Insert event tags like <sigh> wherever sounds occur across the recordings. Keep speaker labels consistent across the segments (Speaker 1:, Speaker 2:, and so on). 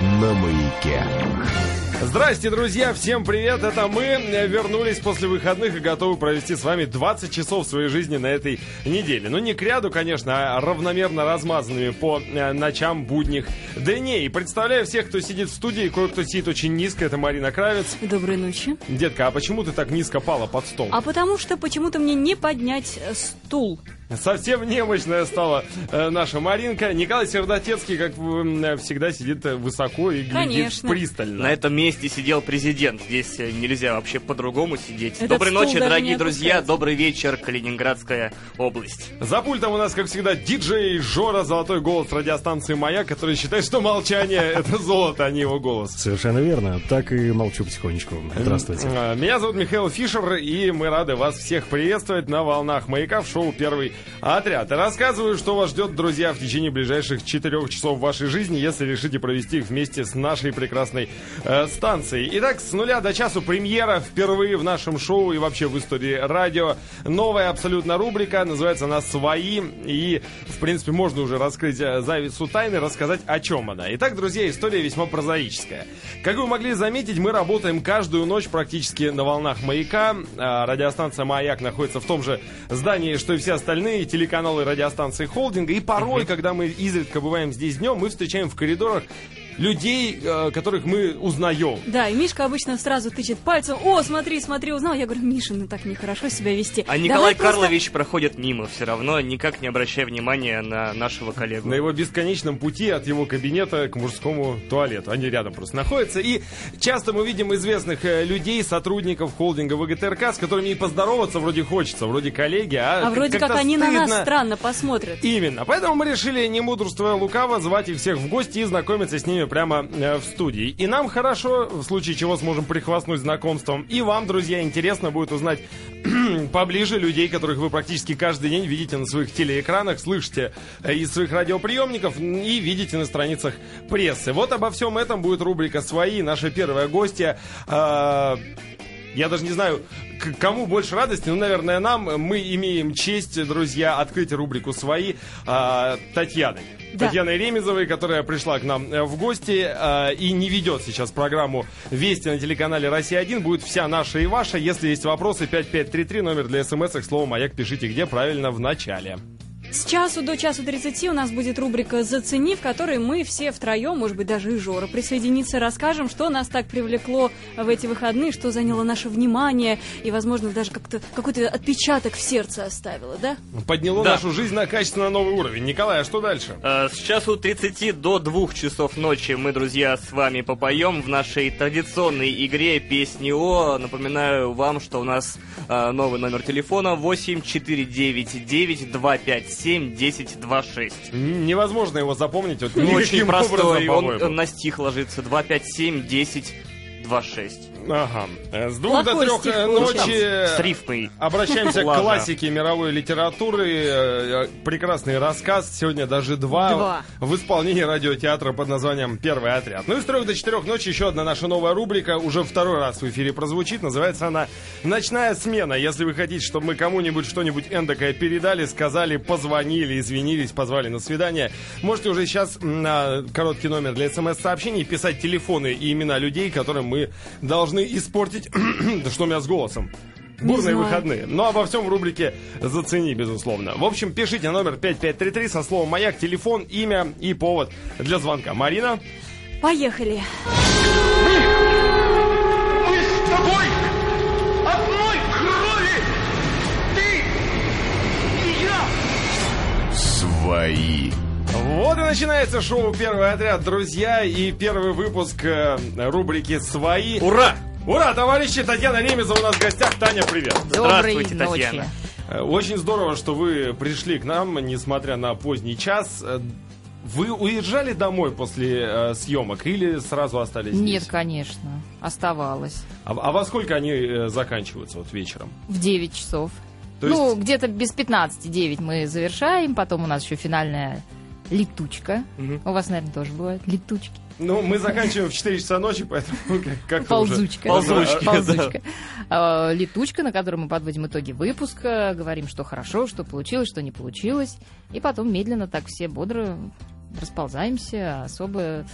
Speaker 1: на маяке.
Speaker 2: Здрасте, друзья! Всем привет! Это мы вернулись после выходных и готовы провести с вами 20 часов своей жизни на этой неделе. Ну, не к ряду, конечно, а равномерно размазанными по э, ночам будних дней. И представляю всех, кто сидит в студии, кое-кто сидит очень низко. Это Марина Кравец.
Speaker 3: Доброй ночи.
Speaker 2: Детка, а почему ты так низко пала под стол?
Speaker 3: А потому что почему-то мне не поднять э, стул.
Speaker 2: Совсем немощная стала э, наша Маринка. Николай Сердотецкий, как э, всегда, сидит высоко и глядит
Speaker 3: Конечно.
Speaker 2: пристально.
Speaker 4: На этом месте сидел президент. Здесь э, нельзя вообще по-другому сидеть.
Speaker 3: Этот
Speaker 4: Доброй ночи, дорогие друзья. Добрый вечер, Калининградская область.
Speaker 2: За пультом у нас, как всегда, диджей Жора, золотой голос радиостанции «Маяк», который считает, что молчание — это золото, а не его голос.
Speaker 5: Совершенно верно. Так и молчу потихонечку. Здравствуйте.
Speaker 2: А, Меня зовут Михаил Фишер, и мы рады вас всех приветствовать на волнах «Маяка» в шоу «Первый отряд». Рассказываю, что вас ждет, друзья, в течение ближайших четырех часов вашей жизни, если решите провести их вместе с нашей прекрасной э, станцией. Итак, с нуля до часу премьера впервые в нашем шоу и вообще в истории радио. Новая абсолютно рубрика, называется она «Свои». И, в принципе, можно уже раскрыть э, завесу тайны, рассказать, о чем она. Итак, друзья, история весьма прозаическая. Как вы могли заметить, мы работаем каждую ночь практически на волнах «Маяка». А, Радиостанция «Маяк» находится в том же здании, что и все остальные телеканалы радиостанции «Холдинга». И порой, когда мы изредка бываем здесь днем, мы встречаем в коридорах людей, э, которых мы узнаем.
Speaker 3: Да, и Мишка обычно сразу тычет пальцем. О, смотри, смотри, узнал. Я говорю, Миша, ну так нехорошо себя вести.
Speaker 4: А
Speaker 3: Давай
Speaker 4: Николай
Speaker 3: просто-
Speaker 4: Карлович проходит мимо все равно, никак не обращая внимания на нашего коллегу.
Speaker 2: На его бесконечном пути от его кабинета к мужскому туалету. Они рядом просто находятся. И часто мы видим известных э, людей, сотрудников холдинга ВГТРК, с которыми и поздороваться вроде хочется, вроде коллеги, а,
Speaker 3: А вроде как
Speaker 2: как-то
Speaker 3: они на нас
Speaker 2: стыдно.
Speaker 3: странно посмотрят.
Speaker 2: Именно. Поэтому мы решили, не мудрствуя лукаво, звать их всех в гости и знакомиться с ними прямо э, в студии. И нам хорошо, в случае чего сможем прихвастнуть знакомством. И вам, друзья, интересно будет узнать <clears throat> поближе людей, которых вы практически каждый день видите на своих телеэкранах, слышите э, из своих радиоприемников и видите на страницах прессы. Вот обо всем этом будет рубрика «Свои». Наша первая гостья... э, я даже не знаю, к кому больше радости, ну, наверное, нам. Мы имеем честь, друзья, открыть рубрику «Свои» а, Татьяной.
Speaker 3: Да.
Speaker 2: Татьяной Ремезовой, которая пришла к нам э, в гости а, и не ведет сейчас программу «Вести» на телеканале «Россия-1». Будет вся наша и ваша. Если есть вопросы, 5533, номер для смс слово «Маяк» пишите где правильно в начале.
Speaker 3: С часу до часу 30 у нас будет рубрика «Зацени», в которой мы все втроем, может быть, даже и Жора, присоединиться, расскажем, что нас так привлекло в эти выходные, что заняло наше внимание и, возможно, даже как-то какой-то отпечаток в сердце оставило, да?
Speaker 2: Подняло
Speaker 4: Да.
Speaker 2: нашу жизнь на качественно новый уровень. Николай, а что дальше?
Speaker 4: Э, С часу 30 до 2 часов ночи мы, друзья, с вами попоем в нашей традиционной игре «Песни О». Напоминаю вам, что у нас э, новый номер телефона 8499 257 1026.
Speaker 2: Н- Невозможно его запомнить. Вот
Speaker 4: Ну, очень простой,
Speaker 2: образом,
Speaker 4: он
Speaker 2: по-моему.
Speaker 4: на стих ложится 257 10 26.
Speaker 2: Ага. Э, С двух до
Speaker 3: Плохой
Speaker 2: трех
Speaker 3: стих
Speaker 2: э, ночи
Speaker 4: С рифмой.
Speaker 2: обращаемся к классике мировой литературы. Э, э, Прекрасный рассказ. Сегодня даже два,
Speaker 3: Два.
Speaker 2: в исполнении радиотеатра под названием «Первый отряд». Ну и с трех до четырех ночи еще одна наша новая рубрика. Уже второй раз в эфире прозвучит. Называется она «Ночная смена». Если вы хотите, чтобы мы кому-нибудь что-нибудь эндокое передали, сказали, позвонили, извинились, позвали на свидание, можете уже сейчас на короткий номер для смс-сообщений писать телефоны и имена людей, которым мы должны испортить... <clears throat> да что у меня с голосом? Бурные
Speaker 3: знаю.
Speaker 2: выходные. Но обо всем в рубрике «Зацени», безусловно. В общем, пишите номер 5533 со словом «Маяк», телефон, имя и повод для звонка. Марина?
Speaker 3: Поехали.
Speaker 6: Мы с тобой одной крови! Ты и я!
Speaker 1: Свои.
Speaker 2: Вот и начинается шоу «Первый отряд», друзья, и первый выпуск э, рубрики «Свои».
Speaker 4: Ура!
Speaker 2: Ура, товарищи! Татьяна Ремезова у нас в гостях. Таня, привет!
Speaker 4: Здравствуйте, Татьяна.
Speaker 2: Э, Очень здорово, что вы пришли к нам, несмотря на поздний час. Э, Вы уезжали домой после э, съемок или сразу остались
Speaker 7: Нет,
Speaker 2: здесь?
Speaker 7: конечно, оставалось.
Speaker 2: А, а во сколько они э, заканчиваются вот вечером?
Speaker 7: В 9 часов.
Speaker 2: То
Speaker 7: ну,
Speaker 2: есть-
Speaker 7: где-то без 15 9 мы завершаем, потом у нас еще финальная летучка.
Speaker 2: Мгм.
Speaker 7: У вас, наверное, тоже бывают летучки.
Speaker 2: Ну, мы заканчиваем в 4 часа ночи, поэтому как- <laughs> как-то уже... <laughs>
Speaker 7: Ползучка. Ползучка. А, Летучка, на которой мы подводим итоги выпуска, говорим, что хорошо, что получилось, что не получилось. И потом медленно так все бодро расползаемся, особо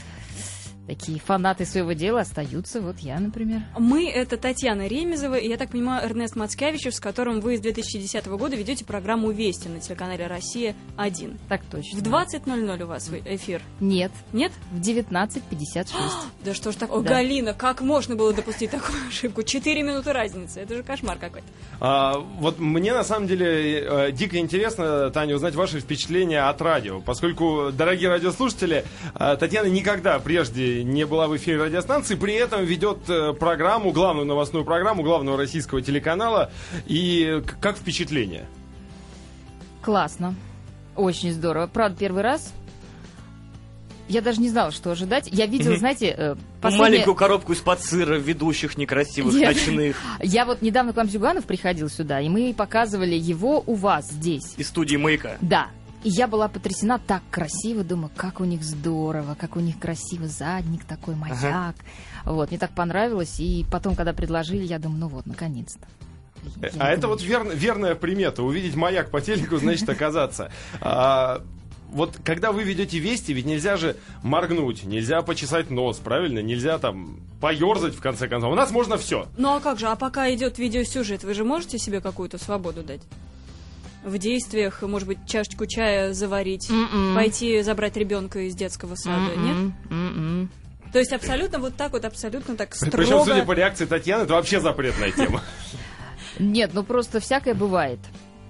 Speaker 7: такие фанаты своего дела остаются. Вот я, например.
Speaker 3: Мы — это Татьяна Ремезова и, я так понимаю, Эрнест Мацкевичев, с которым вы с 2010 года ведете программу «Вести» на телеканале «Россия-1».
Speaker 7: Так точно.
Speaker 3: В 20.00 у вас эфир.
Speaker 7: Нет,
Speaker 3: Нет?
Speaker 7: в 19.56. <gasps>
Speaker 3: Да что ж такое?
Speaker 7: Да.
Speaker 3: Галина, как можно было допустить такую <laughs> ошибку? Четыре минуты разницы. Это же кошмар какой-то.
Speaker 2: А, вот мне на самом деле э, дико интересно, Таня, узнать ваши впечатления от радио, поскольку, дорогие радиослушатели, э, Татьяна никогда прежде не была в эфире радиостанции, при этом ведет э, программу, главную новостную программу главного российского телеканала. И как впечатление?
Speaker 7: Классно. Очень здорово. Правда, первый раз. Я даже не знала, что ожидать. Я видела,
Speaker 4: Мгм.
Speaker 7: знаете, э, последнее-
Speaker 4: Маленькую коробку из-под сыра, ведущих некрасивых,
Speaker 7: Нет.
Speaker 4: ночных. <laughs>
Speaker 7: Я вот недавно к вам Зюганов приходил сюда, и мы показывали его у вас здесь.
Speaker 4: Из студии «Маяка».
Speaker 7: Да. И я была потрясена, так красиво, думаю, как у них здорово, как у них красиво задник такой, маяк. Вот, мне так понравилось, и потом, когда предложили, я думаю, ну вот, наконец-то.
Speaker 2: Э,
Speaker 7: Я
Speaker 2: А это
Speaker 7: думаю,
Speaker 2: вот верн- верная примета. Увидеть маяк по телеку, значит <laughs> оказаться. А, вот когда вы ведете вести, ведь нельзя же моргнуть, нельзя почесать нос, правильно? Нельзя там поерзать в конце концов. У нас можно все.
Speaker 3: Ну а как же? А пока идет видеосюжет, вы же можете себе какую-то свободу дать? В действиях, может быть, чашечку чая заварить,
Speaker 7: М-м.
Speaker 3: пойти забрать ребенка из детского сада, нет?
Speaker 7: М-м, м-м.
Speaker 3: То есть абсолютно вот так вот, абсолютно так строго.
Speaker 2: Причем, судя по реакции Татьяны, это вообще запретная тема.
Speaker 7: Нет, ну просто всякое бывает.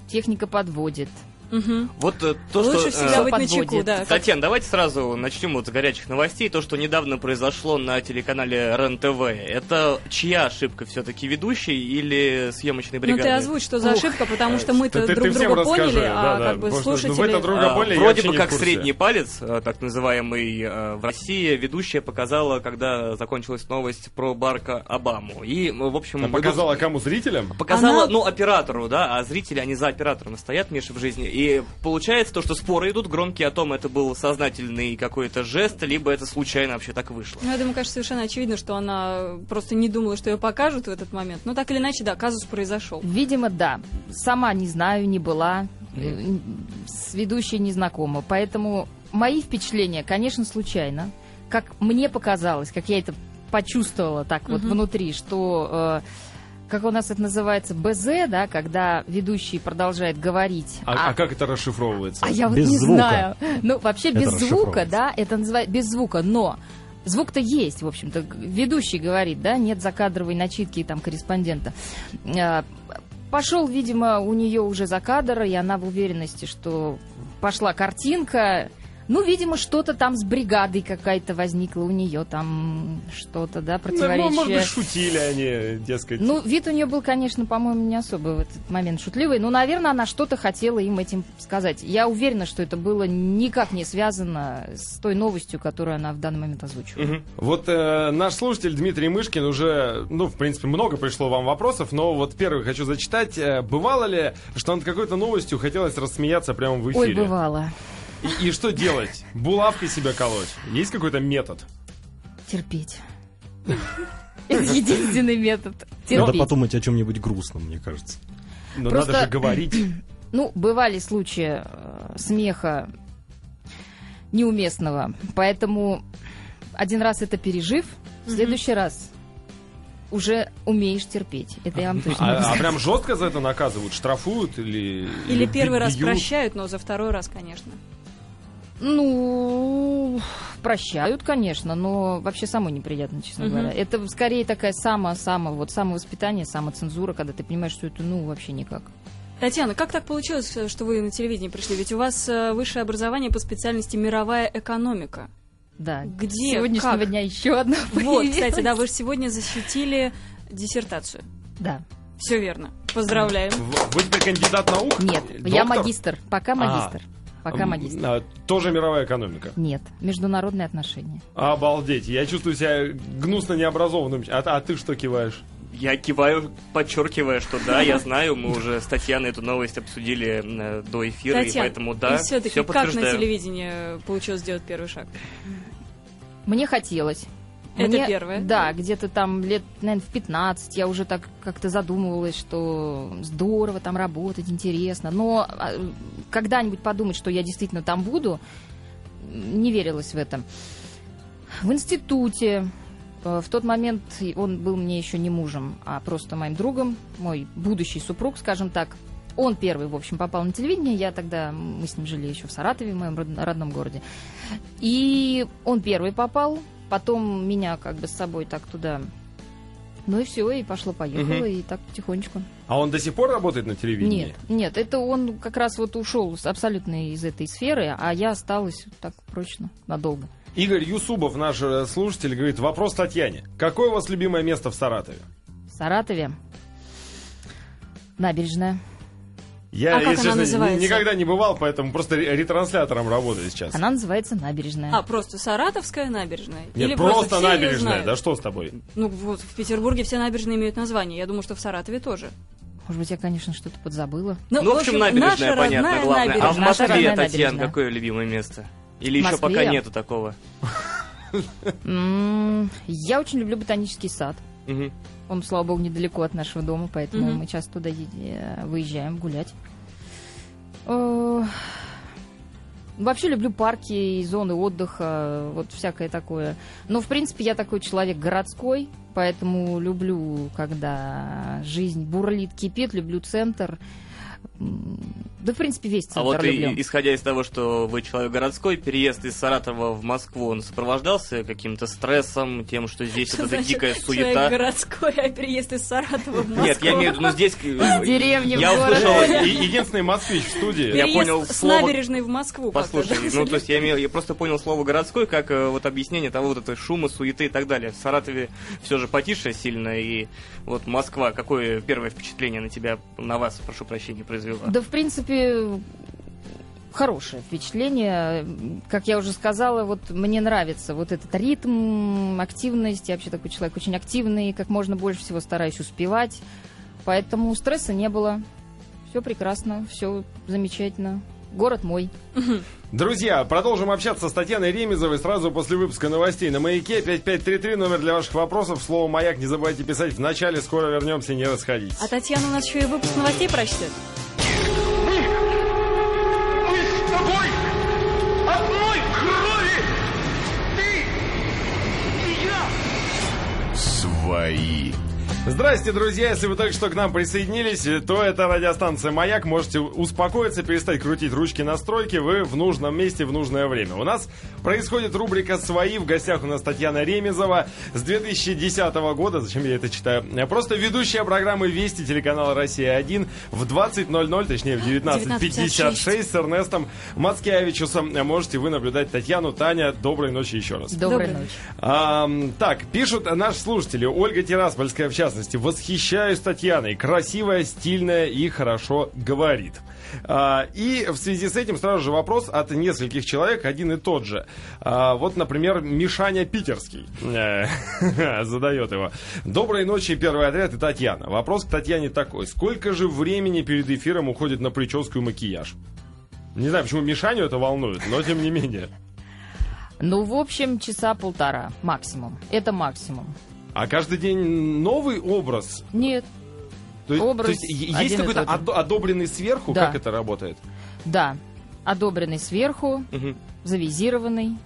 Speaker 7: Техника подводит.
Speaker 3: Мгм.
Speaker 4: Вот э, то,
Speaker 3: Лучше
Speaker 4: что...
Speaker 3: всегда
Speaker 4: э,
Speaker 3: быть на
Speaker 7: подводит.
Speaker 3: чеку, да.
Speaker 4: Татьяна, давайте сразу начнем вот с горячих новостей. То, что недавно произошло на телеканале РЕН-ТВ. Это чья ошибка все-таки, ведущей или съемочной
Speaker 3: Ну
Speaker 4: бригады?
Speaker 3: ты озвучь, что за
Speaker 2: Ух,
Speaker 3: ошибка, потому что мы-то
Speaker 2: Ты- ты- ты
Speaker 3: друг
Speaker 2: всем
Speaker 3: друга поняли,
Speaker 2: расскажи,
Speaker 3: а
Speaker 2: да, да,
Speaker 3: как бы
Speaker 2: ну,
Speaker 3: слушатели...
Speaker 2: вы-то друга
Speaker 4: А,
Speaker 2: поняли,
Speaker 4: Вроде бы как средний палец, э, так называемый э, в России, ведущая показала, когда закончилась новость про Барка Обаму. И, ну, в общем...
Speaker 2: А показала кому зрителям?
Speaker 4: Показала,
Speaker 3: Она-
Speaker 4: ну, оператору, да, а зрители, они за оператором стоят, Миша, в жизни. И получается то, что споры идут громкие о том, это был сознательный какой-то жест, либо это случайно вообще так вышло.
Speaker 3: Ну, я думаю, конечно, совершенно очевидно, что она просто не думала, что ее покажут в этот момент. Но так или иначе, да, казус произошел.
Speaker 7: Видимо, да. Сама не знаю, не была. э, С ведущей не знакома. Поэтому мои впечатления, конечно, случайно. Как мне показалось, как я это почувствовала так вот внутри, что... э, как у нас это называется, БЗ, да, когда ведущий продолжает говорить.
Speaker 2: А, а как это расшифровывается?
Speaker 7: А я вот
Speaker 5: Без
Speaker 7: не
Speaker 5: звука.
Speaker 7: знаю. Ну, вообще
Speaker 5: Это
Speaker 7: без звука, да, это называется без звука, но звук-то есть, в общем-то. Ведущий говорит, да, нет закадровой начитки там корреспондента. А, Пошел, видимо, у нее уже закадр, и она в уверенности, что пошла картинка. Ну, видимо, что-то там с бригадой какая-то возникла у нее, там что-то, да,
Speaker 2: Ну,
Speaker 7: противоречие.
Speaker 2: может быть, шутили они, дескать.
Speaker 7: Ну, вид у нее был, конечно, по-моему, не особо в этот момент шутливый. Но, наверное, она что-то хотела им этим сказать. Я уверена, что это было никак не связано с той новостью, которую она в данный момент озвучивала.
Speaker 2: Мгм. Вот э, наш слушатель Дмитрий Мышкин уже, ну, в принципе, много пришло вам вопросов, но вот первый хочу зачитать. Э, Бывало ли, что над какой-то новостью хотелось рассмеяться прямо в
Speaker 7: Ой,
Speaker 2: эфире?
Speaker 7: бывало.
Speaker 2: И, и что делать? Булавкой себя колоть? Есть какой-то метод?
Speaker 7: Терпеть. Это единственный метод.
Speaker 5: Надо
Speaker 7: Терпеть.
Speaker 5: подумать о чем-нибудь грустном, мне кажется.
Speaker 2: Но
Speaker 7: Просто-
Speaker 2: надо же говорить. <clears throat>
Speaker 7: Ну, бывали случаи э, смеха неуместного. Поэтому один раз это пережив, в следующий раз уже умеешь терпеть. Это я вам точно могу
Speaker 2: А, а прям жестко за это наказывают? Штрафуют или...
Speaker 3: Или первый раз
Speaker 2: бьют?
Speaker 3: прощают, но за второй раз, конечно.
Speaker 7: Ну, прощают, конечно, но вообще самой неприятно, честно
Speaker 3: Мгм.
Speaker 7: говоря. Это скорее такая само-само, вот самовоспитание, самоцензура, когда ты понимаешь, что это, ну, вообще никак.
Speaker 3: Татьяна, как так получилось, что вы на телевидение пришли? Ведь у вас э, высшее образование по специальности мировая экономика.
Speaker 7: Да.
Speaker 3: Где?
Speaker 7: С сегодняшнего
Speaker 3: Как?
Speaker 7: дня еще одна <laughs>
Speaker 3: Вот,
Speaker 7: появилась.
Speaker 3: кстати, да, вы же сегодня защитили диссертацию.
Speaker 7: Да.
Speaker 3: Все верно. Поздравляем.
Speaker 2: Вы теперь кандидат наук?
Speaker 7: Нет,
Speaker 2: Доктор?
Speaker 7: я магистр. Пока
Speaker 2: А.
Speaker 7: Пока магистр.
Speaker 2: а, тоже мировая экономика.
Speaker 7: Нет, международные отношения.
Speaker 2: Обалдеть, я чувствую себя гнусно необразованным. А, а ты что киваешь?
Speaker 4: Я киваю, подчеркивая, что да, я знаю, мы уже с Татьяной эту новость обсудили э, до эфира, и
Speaker 3: Татьяна,
Speaker 4: поэтому да,
Speaker 3: и все-таки
Speaker 4: всё
Speaker 3: как на телевидении получилось сделать первый шаг?
Speaker 7: Мне хотелось.
Speaker 3: Это
Speaker 7: Мне-
Speaker 3: первое?
Speaker 7: Да, где-то там лет, наверное, в 15 я уже так как-то задумывалась, что здорово там работать, интересно. Но а, когда-нибудь подумать, что я действительно там буду, не верилось в это. В институте э, в тот момент он был мне еще не мужем, а просто моим другом, мой будущий супруг, скажем так. Он первый, в общем, попал на телевидение. Я тогда, мы с ним жили еще в Саратове, в моем род- родном городе. И он первый попал. Потом меня как бы с собой так туда... Ну и все, и пошло-поехало,
Speaker 2: Мгм.
Speaker 7: и так потихонечку.
Speaker 2: А он до сих пор работает на телевидении?
Speaker 7: Нет, нет, это он как раз вот ушел абсолютно из этой сферы, а я осталась так прочно, надолго.
Speaker 2: Игорь Юсубов, наш э, слушатель, говорит, вопрос Татьяне. Какое у вас любимое место в Саратове?
Speaker 7: В Саратове набережная.
Speaker 2: Я,
Speaker 3: А как
Speaker 2: если
Speaker 3: она
Speaker 2: честно,
Speaker 3: называется?
Speaker 2: никогда не бывал, поэтому просто ре- ретранслятором работаю сейчас.
Speaker 7: Она называется набережная.
Speaker 3: А, просто Саратовская набережная?
Speaker 2: Нет,
Speaker 3: Или
Speaker 2: просто,
Speaker 3: её
Speaker 2: набережная. Да что с тобой?
Speaker 3: Ну вот в Петербурге все набережные имеют название. Я думаю, что в Саратове тоже.
Speaker 7: Может быть, я, конечно, что-то подзабыла.
Speaker 4: Ну, в общем, набережная,
Speaker 3: наша
Speaker 4: понятно, главное. А в Москве, Татьяна,
Speaker 7: набережная.
Speaker 4: какое любимое место? Или
Speaker 7: В
Speaker 4: еще пока нету такого?
Speaker 7: Я очень люблю ботанический сад.
Speaker 4: Мгм.
Speaker 7: Он, слава богу, недалеко от нашего дома, поэтому
Speaker 3: Мгм.
Speaker 7: мы часто туда э, выезжаем гулять. Вообще люблю парки и зоны отдыха, вот всякое такое. Но, в принципе, я такой человек городской, поэтому люблю, когда жизнь бурлит, кипит, люблю центр. Да, в принципе, весь центр
Speaker 4: А вот и-
Speaker 7: люблю.
Speaker 4: исходя из того, что вы человек городской, переезд из Саратова в Москву, он сопровождался каким-то стрессом, тем, что здесь
Speaker 3: Что
Speaker 4: вот эта
Speaker 3: значит
Speaker 4: дикая
Speaker 3: Человек
Speaker 4: суета?
Speaker 3: городской, а переезд из Саратова в Москву.
Speaker 4: Нет, я имею в виду, ну здесь...
Speaker 7: Из деревни в
Speaker 4: Я услышал... <laughs>
Speaker 2: И- Единственный москвич в студии.
Speaker 4: Я понял
Speaker 3: с
Speaker 4: слово-
Speaker 3: набережной в Москву.
Speaker 4: Послушай, ну то есть я, я просто понял слово городской как э, вот объяснение того вот этой шума, суеты и так далее. В Саратове все же потише сильно, и вот Москва, какое первое впечатление на тебя, на вас, прошу прощения, произвела?
Speaker 7: Да, в принципе, хорошее впечатление. Как я уже сказала, вот мне нравится вот этот ритм, активность. Я вообще такой человек очень активный, как можно больше всего стараюсь успевать. Поэтому стресса не было. Все прекрасно, все замечательно. Город мой.
Speaker 2: Друзья, продолжим общаться с Татьяной Ремезовой сразу после выпуска новостей на «Маяке». 5533, номер для ваших вопросов. Слово «Маяк» не забывайте писать в начале. Скоро вернемся, не расходитесь.
Speaker 3: А Татьяна у нас еще и выпуск новостей прочтет.
Speaker 2: Здрасте, друзья! Если вы только что к нам присоединились, то это радиостанция «Маяк». Можете успокоиться, перестать крутить ручки настройки. Вы в нужном месте в нужное время. У нас происходит рубрика «Свои». В гостях у нас Татьяна Ремезова с 2010 года. Зачем я это читаю? Просто ведущая программы «Вести» телеканала «Россия-1» в 20.00, точнее в 19.56 с Эрнестом Мацкевичусом. Можете вы наблюдать Татьяну. Таня, доброй ночи еще раз.
Speaker 7: Доброй ночи.
Speaker 2: Ам, так, пишут наши слушатели. Ольга Тираспольская, в частности. Восхищаюсь Татьяной. Красивая, стильная и хорошо говорит. А, и в связи с этим сразу же вопрос от нескольких человек, один и тот же. А, вот, например, Мишаня Питерский э, <laughs> задает его. Доброй ночи, первый отряд и Татьяна. Вопрос к Татьяне такой. Сколько же времени перед эфиром уходит на прическу и макияж? Не знаю, почему Мишаню это волнует, но тем не менее.
Speaker 7: Ну, в общем, часа полтора максимум. Это максимум.
Speaker 2: А каждый день новый образ?
Speaker 7: Нет,
Speaker 2: То есть,
Speaker 7: Образ
Speaker 2: то есть есть какой-то одобренный сверху?
Speaker 7: Да.
Speaker 2: Как это работает?
Speaker 7: да. Одобренный сверху,
Speaker 4: Мгм.
Speaker 7: завизированный.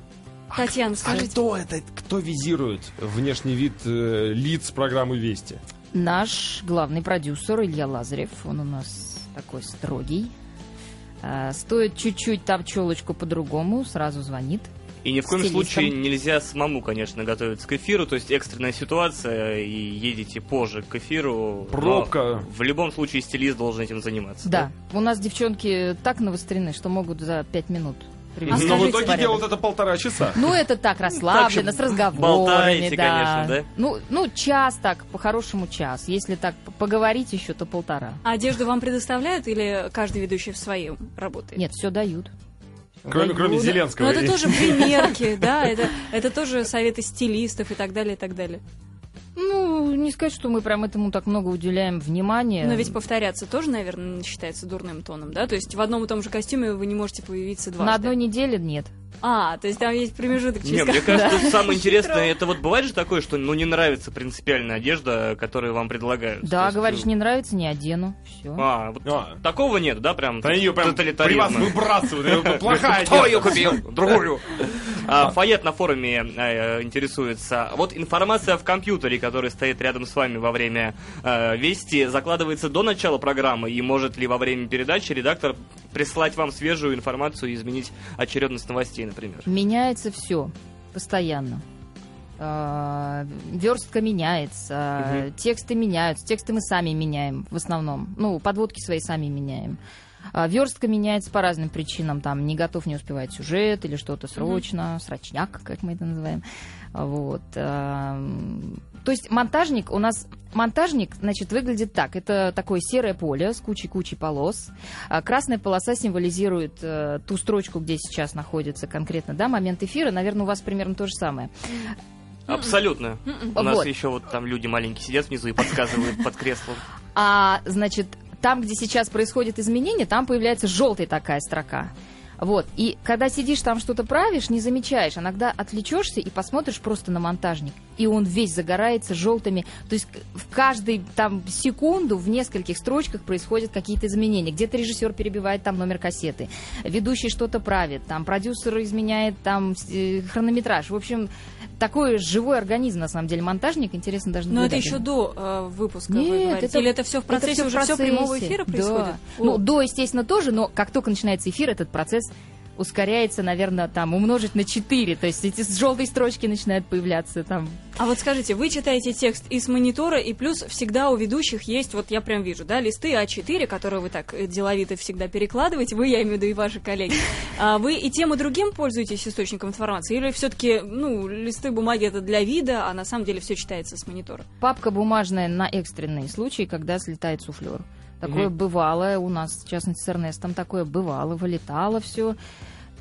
Speaker 3: Татьяна,
Speaker 2: А
Speaker 3: скажите,
Speaker 2: кто это? Кто визирует внешний вид э, лиц программы «Вести»?
Speaker 7: Наш главный продюсер Илья Лазарев, он у нас такой строгий. А, стоит чуть-чуть там челочку по-другому, сразу звонит.
Speaker 4: И ни в коем
Speaker 7: Стилистом.
Speaker 4: случае нельзя самому, конечно, готовиться к эфиру, то есть экстренная ситуация, и едете позже к эфиру.
Speaker 2: Пробка.
Speaker 4: В любом случае стилист должен этим заниматься.
Speaker 7: Да, у нас девчонки так навострены, что могут за пять минут привести
Speaker 2: Но в итоге
Speaker 7: порядок.
Speaker 2: делают это полтора часа.
Speaker 7: Ну, это так, расслабленно,
Speaker 4: Так,
Speaker 7: с разговорами,
Speaker 4: болтаете,
Speaker 7: да.
Speaker 4: конечно, да?
Speaker 7: Ну, ну, час так, по-хорошему час. Если так поговорить еще, то полтора.
Speaker 3: а одежду вам предоставляют или каждый ведущий в своем работает?
Speaker 7: Нет, все дают.
Speaker 2: Кроме, кроме Зеленского.
Speaker 3: Ну, это тоже примерки, да, <laughs> это, это тоже советы стилистов и так далее, и так далее.
Speaker 7: Ну, не сказать, что мы прям этому так много уделяем внимания.
Speaker 3: Но ведь повторяться тоже, наверное, считается дурным тоном, да? То есть в одном и том же костюме вы не можете появиться дважды.
Speaker 7: На одной неделе нет.
Speaker 3: А, то есть там есть промежуток через
Speaker 4: Не, мне кажется, <laughs> самое интересное, это вот бывает же такое, что ну не нравится принципиальная одежда, которую вам предлагают.
Speaker 7: Да,
Speaker 4: есть,
Speaker 7: говоришь,
Speaker 4: ну,
Speaker 7: не нравится, не одену. Все.
Speaker 4: А, вот
Speaker 2: А.
Speaker 4: такого нет, да, прям
Speaker 2: Да ее прям при вас выбрасывают. <laughs> Плохая
Speaker 4: Кто ее купил? <laughs> Другую. А, Фayet на форуме э, интересуется. Вот информация в компьютере, который стоит рядом с вами во время э, вести, закладывается до начала программы, и может ли во время передачи редактор прислать вам свежую информацию и изменить очередность новостей, например?
Speaker 7: Меняется все постоянно. А, Верстка меняется,
Speaker 4: Мгм.
Speaker 7: тексты меняются, тексты мы сами меняем в основном. Ну, подводки свои сами меняем. А, Верстка меняется по разным причинам. Там не готов, не успевает сюжет или что-то срочно, срочняк, как мы это называем. Вот. То есть монтажник у нас монтажник, значит, выглядит так. Это такое серое поле с кучей-кучей полос. А Красная полоса символизирует э, ту строчку, где сейчас находится конкретно, да, момент эфира. Наверное, у вас примерно то же самое.
Speaker 4: Абсолютно. У нас
Speaker 7: Вот.
Speaker 4: еще вот там люди маленькие сидят внизу и подсказывают под креслом.
Speaker 7: А, значит, там, где сейчас происходит изменение, там появляется желтая такая строка. Вот. И когда сидишь там что-то правишь, не замечаешь. Иногда отвлечешься и посмотришь просто на монтажник. И он весь загорается желтыми. То есть в каждой там секунду в нескольких строчках происходят какие-то изменения. Где-то режиссер перебивает там номер кассеты. Ведущий что-то правит. Там продюсер изменяет там э, хронометраж. В общем, такой живой организм, на самом деле, монтажник. Интересно даже
Speaker 3: Но это еще до э, выпуска, вы
Speaker 7: Нет,
Speaker 3: говорите?
Speaker 7: это-
Speaker 3: Или это все в процессе
Speaker 7: это всё в
Speaker 3: уже все
Speaker 7: процессе.
Speaker 3: прямого эфира
Speaker 7: Да.
Speaker 3: происходит?
Speaker 7: Ну,
Speaker 3: О.
Speaker 7: до, естественно, тоже, но как только начинается эфир, этот процесс ускоряется, наверное, там умножить на 4. То есть эти желтые строчки начинают появляться там.
Speaker 3: А вот скажите, вы читаете текст из монитора, и плюс всегда у ведущих есть, вот я прям вижу, да, листы А4, которые вы так э, деловито всегда перекладываете, вы, я имею в виду, и ваши коллеги. <laughs> А вы и тем, и другим пользуетесь источником информации? Или все-таки, ну, листы бумаги это для вида, а на самом деле все читается с монитора?
Speaker 7: Папка бумажная на экстренные случаи, когда слетает суфлер. Такое
Speaker 2: Мгм.
Speaker 7: бывало у нас, в частности, с Эрнестом такое бывало, вылетало все.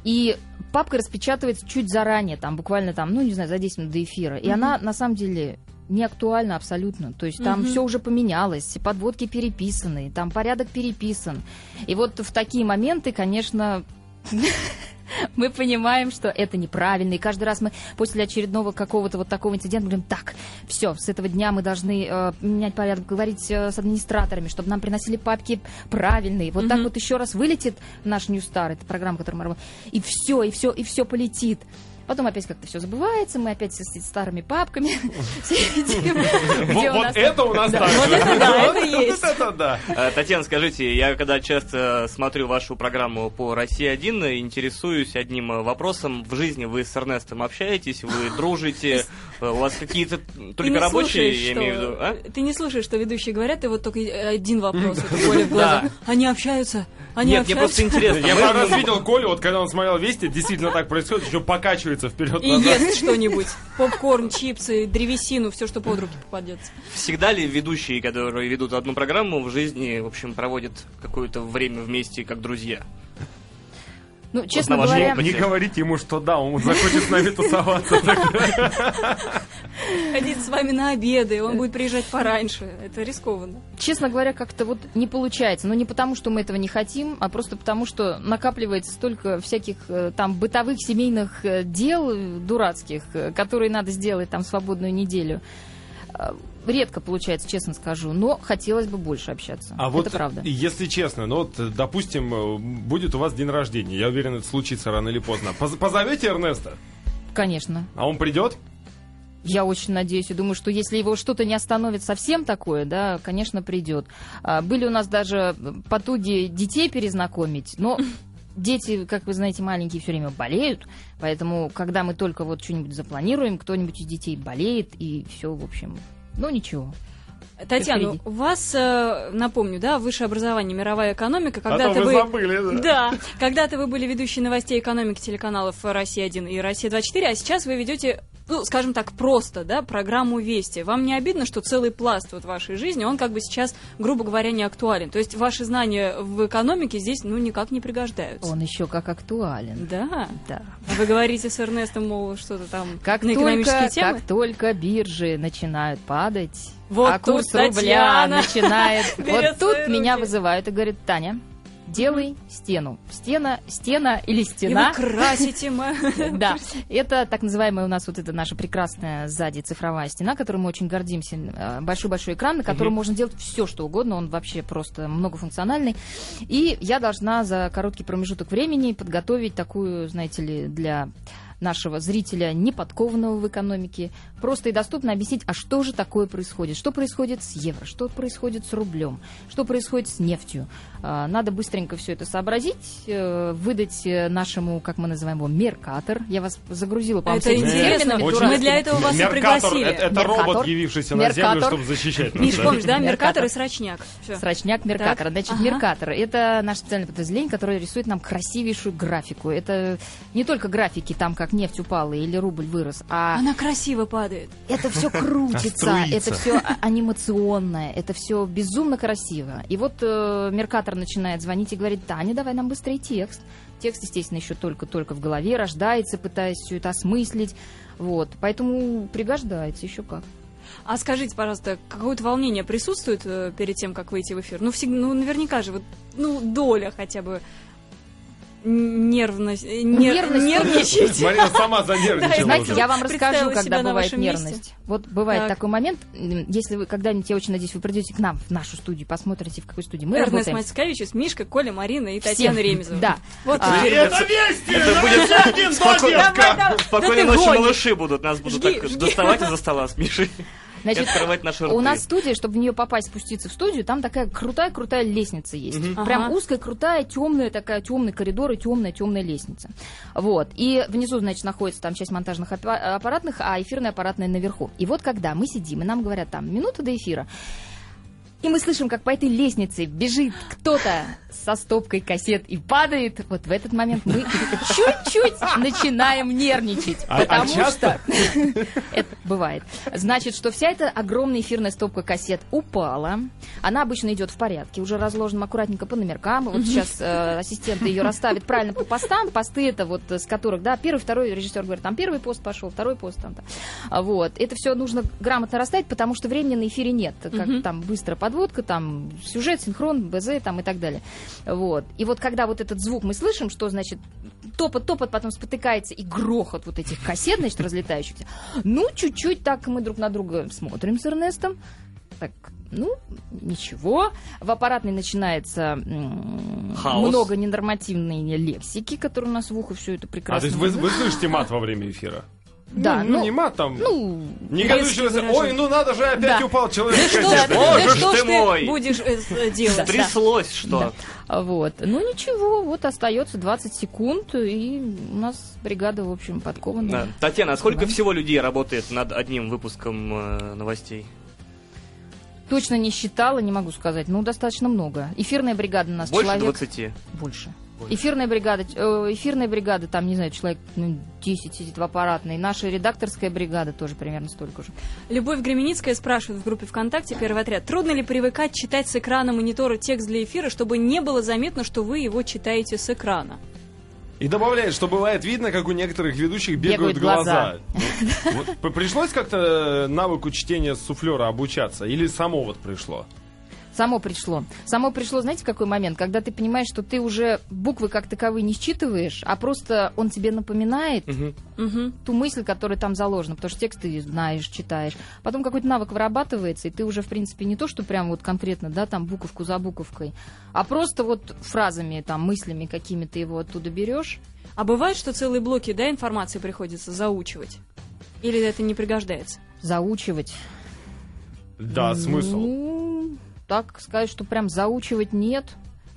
Speaker 7: И папка распечатывается чуть заранее, там буквально там, ну, не знаю, за 10 минут до эфира. И она, на самом деле, не актуальна абсолютно. То есть там
Speaker 3: Мгм.
Speaker 7: все уже поменялось, подводки переписаны, там порядок переписан. И вот в такие моменты, конечно, <laughs> <laughs> мы понимаем, что это неправильно. И каждый раз мы после очередного какого-то вот такого инцидента говорим, так, все, с этого дня мы должны э, менять порядок, говорить э, с администраторами, чтобы нам приносили папки правильные. Вот так
Speaker 3: Мгм.
Speaker 7: вот еще раз вылетит наш New Star, это программа, которую мы работаем, и все, и все, и все полетит. Потом опять как-то все забывается, мы опять с, с старыми папками <laughs> сидим.
Speaker 2: Вот это у нас
Speaker 7: Да,
Speaker 2: так.
Speaker 3: вот это да, это есть.
Speaker 4: Э, Татьяна, скажите, я когда часто смотрю вашу программу по России-1, интересуюсь одним э, вопросом. В жизни вы с Эрнестом общаетесь, вы дружите, э, у вас какие-то только рабочие,
Speaker 3: слушаешь,
Speaker 4: я
Speaker 3: что-
Speaker 4: имею в виду, а?
Speaker 3: Ты не слушаешь, что ведущие говорят, и вот только один вопрос, это Коля в <laughs> глаза. Они общаются? Они
Speaker 4: Нет, мне просто интересно.
Speaker 2: Я пару раз видел Колю, вот когда он смотрел Вести, действительно так происходит, еще покачивается вперед
Speaker 3: И ест <laughs> что-нибудь. Попкорн, чипсы, древесину, все, что под руки попадется.
Speaker 4: Всегда ли ведущие, которые ведут одну программу, в жизни, в общем, проводят какое-то время вместе как друзья?
Speaker 7: Ну, честно
Speaker 4: вашем
Speaker 7: говоря.
Speaker 2: Не говорите ему, что да, он захочет с нами тусоваться. <laughs>
Speaker 3: Ходить с вами на обеды, он будет приезжать пораньше. Это рискованно.
Speaker 7: честно говоря, как-то вот не получается. Но не потому, что мы этого не хотим, а просто потому, что накапливается столько всяких э, там бытовых семейных э, дел э, дурацких, которые надо сделать там свободную неделю. Редко получается, честно скажу, но хотелось бы больше общаться.
Speaker 2: А вот,
Speaker 7: это правда.
Speaker 2: если честно, ну вот, допустим, э, будет у вас день рождения, я уверен, это случится рано или поздно. Поз- Позовете Эрнеста,
Speaker 7: Конечно.
Speaker 2: а он придет?
Speaker 7: Я очень надеюсь и думаю, что если его что-то не остановит совсем такое, да, конечно, придет. А, Были у нас даже потуги детей перезнакомить, но <laughs> дети, как вы знаете, маленькие все время болеют, поэтому, когда мы только вот что-нибудь запланируем, кто-нибудь из детей болеет, и все, в общем, ну ничего.
Speaker 3: Татьяна, у вас, э, напомню, да, высшее образование, мировая экономика.
Speaker 2: а то
Speaker 3: Когда-то
Speaker 2: вы
Speaker 3: вы...
Speaker 2: забыли, да?
Speaker 3: Да, когда-то вы были ведущей новостей экономики телеканалов «Россия-1» и «Россия-24», а сейчас вы ведете, ну, скажем так, просто, да, программу «Вести». Вам не обидно, что целый пласт вот вашей жизни, он как бы сейчас, грубо говоря, не актуален? То есть ваши знания в экономике здесь, ну, никак не пригождаются?
Speaker 7: Он еще как актуален.
Speaker 3: Да.
Speaker 7: Да.
Speaker 3: Вы говорите с Эрнестом, мол, что-то там
Speaker 7: Как
Speaker 3: на экономические
Speaker 7: только,
Speaker 3: темы?
Speaker 7: как только биржи начинают падать,
Speaker 3: Вот
Speaker 7: а курс рубля начинает... <laughs> Вот тут меня вызывают и говорят, Таня, Делай стену. Стена, стена или
Speaker 3: И
Speaker 7: стена.
Speaker 3: вы красите мы. <laughs>
Speaker 7: Да, это так называемая у нас вот эта наша прекрасная сзади цифровая стена, которой мы очень гордимся. Э, Большой-большой экран, на котором можно делать все, что угодно. Он вообще просто многофункциональный. И я должна за короткий промежуток времени подготовить такую, знаете ли, для нашего зрителя, не подкованного в экономике, просто и доступно объяснить, а что же такое происходит, что происходит с евро, что происходит с рублем, что происходит с нефтью. А, Надо быстренько все это сообразить, э, выдать э, нашему, как мы называем его, меркатор. Я вас загрузила, по-моему,
Speaker 3: Это интересно. Мы для этого вас и
Speaker 2: Меркатор,
Speaker 3: пригласили.
Speaker 2: это, это
Speaker 7: Меркатор.
Speaker 2: робот, явившийся на землю,
Speaker 7: Меркатор.
Speaker 2: чтобы защищать нас.
Speaker 3: Миш,
Speaker 2: да?
Speaker 3: помнишь, да?
Speaker 7: Меркатор.
Speaker 3: Меркатор и срачняк. Всё.
Speaker 7: Срачняк Меркатора.
Speaker 3: Так.
Speaker 7: Значит,
Speaker 3: Ага.
Speaker 7: Меркатор это наше специальное подразделение, которое рисует нам красивейшую графику. Это не только графики, там как нефть упала или рубль вырос, а
Speaker 3: Она красиво падает.
Speaker 7: это все крутится, это все анимационное, это все безумно красиво. И вот э, Меркатор начинает звонить и говорит, Таня, давай нам быстрее текст. Текст, естественно, еще только-только в голове рождается, пытаясь все это осмыслить. Вот, поэтому пригождается еще как.
Speaker 3: А скажите, пожалуйста, какое-то волнение присутствует э, перед тем, как выйти в эфир? Ну, всегда, ну, наверняка же, вот, ну, доля хотя бы нервность, э, нер-
Speaker 7: Нервность.
Speaker 3: нервничать.
Speaker 2: Марина сама занервничала
Speaker 7: Знаете, я вам расскажу, когда бывает нервность. Вот бывает
Speaker 3: Так.
Speaker 7: такой момент, если вы когда-нибудь, я очень надеюсь, вы придете к нам в нашу студию, посмотрите, в какой студии мы
Speaker 3: Эрнест
Speaker 7: работаем.
Speaker 3: Мацкевич, Мишка, Коля, Марина и. Татьяна Ремезова.
Speaker 7: Да.
Speaker 3: Вот
Speaker 7: А.
Speaker 2: Это вести!
Speaker 4: Это будет. Спокойной ночи, малыши будут. Нас будут так доставать из-за стола с Мишей.
Speaker 7: Значит,
Speaker 4: открывать наши рты.
Speaker 7: у нас студия, чтобы в нее попасть, спуститься в студию, там такая крутая-крутая лестница есть.
Speaker 3: Ага.
Speaker 7: Прям узкая, крутая, темная такая, темный коридор и темная, темная лестница. Вот. И внизу, значит, находится там часть монтажных аппа- аппаратных, а эфирная аппаратная наверху. И вот когда мы сидим, и нам говорят там минута до эфира, и мы слышим, как по этой лестнице бежит кто-то со стопкой кассет и падает. Вот в этот момент мы чуть-чуть начинаем нервничать.
Speaker 2: А- а
Speaker 7: потому
Speaker 2: часто?
Speaker 7: что <laughs> это бывает. Значит, что вся эта огромная эфирная стопка кассет упала. Она обычно идет в порядке, уже разложена аккуратненько по номеркам. Вот сейчас э, ассистенты ее расставят правильно по постам. Посты это вот с которых, да, первый, второй режиссер говорит, там первый пост пошел, второй пост там. там. А Вот. Это все нужно грамотно расставить, потому что времени на эфире нет. Как там быстро подводка, там сюжет, синхрон, БЗ там и так далее. Вот. И вот когда вот этот звук мы слышим, что значит топот, топот, потом спотыкается и грохот вот этих кассет, значит, разлетающихся. Ну, чуть-чуть так мы друг на друга смотрим с Эрнестом. Так, ну, ничего. В аппаратной начинается
Speaker 4: Хаос.
Speaker 7: много ненормативной лексики, которая у нас в ухо все это
Speaker 2: А, то
Speaker 7: прекрасно.
Speaker 2: есть вы, вы слышите мат во время эфира?
Speaker 7: Да,
Speaker 2: ну, ну, не мат там.
Speaker 7: ну,
Speaker 2: не
Speaker 3: резкие
Speaker 2: гадающегося,
Speaker 3: выражения.
Speaker 2: ой, ну надо же, опять
Speaker 7: Да.
Speaker 2: упал человек. с
Speaker 3: Что,
Speaker 2: кассетой».
Speaker 3: да
Speaker 4: Боже ж
Speaker 3: что
Speaker 4: ты
Speaker 3: ж
Speaker 4: мой.
Speaker 3: ты будешь э, с- делать?
Speaker 4: Тряслось что?
Speaker 7: А Вот. Ну ничего, вот остается 20 секунд, и у нас бригада, в общем, подкована.
Speaker 4: Да. Татьяна, а сколько
Speaker 7: Да.
Speaker 4: всего людей работает над одним выпуском э, новостей?
Speaker 7: Точно не считала, не могу сказать. Ну, достаточно много. Эфирная бригада у нас
Speaker 4: Больше
Speaker 7: человек...
Speaker 4: 20?
Speaker 7: Больше. Эфирная бригада, э, эфирная бригада, там, не знаю, человек ну, 10 сидит в аппаратной. Наша редакторская бригада тоже примерно столько же.
Speaker 3: Любовь Гременицкая спрашивает в группе ВКонтакте, первый отряд, трудно ли привыкать читать с экрана монитора текст для эфира, чтобы не было заметно, что вы его читаете с экрана?
Speaker 2: И добавляет, что бывает видно, как у некоторых ведущих
Speaker 7: Бегают
Speaker 2: бегают, глаза.
Speaker 7: глаза. <laughs>
Speaker 2: Вот Пришлось как-то навыку чтения суфлера обучаться? Или само вот пришло?
Speaker 7: Само пришло. Само пришло, знаете, какой момент? Когда ты понимаешь, что ты уже буквы как таковые не считываешь, а просто он тебе напоминает
Speaker 3: Мгм.
Speaker 7: ту мысль, которая там заложена, потому что текст ты знаешь, читаешь. Потом какой-то навык вырабатывается, и ты уже, в принципе, не то, что прям вот конкретно, да, там буковку за буковкой, а просто вот фразами, там, мыслями какими ты его оттуда берешь.
Speaker 3: А бывает, что целые блоки, да, информации приходится заучивать? Или это не пригождается?
Speaker 7: заучивать.
Speaker 2: Да, смысл.
Speaker 7: Ну, так сказать, что прям заучивать нет.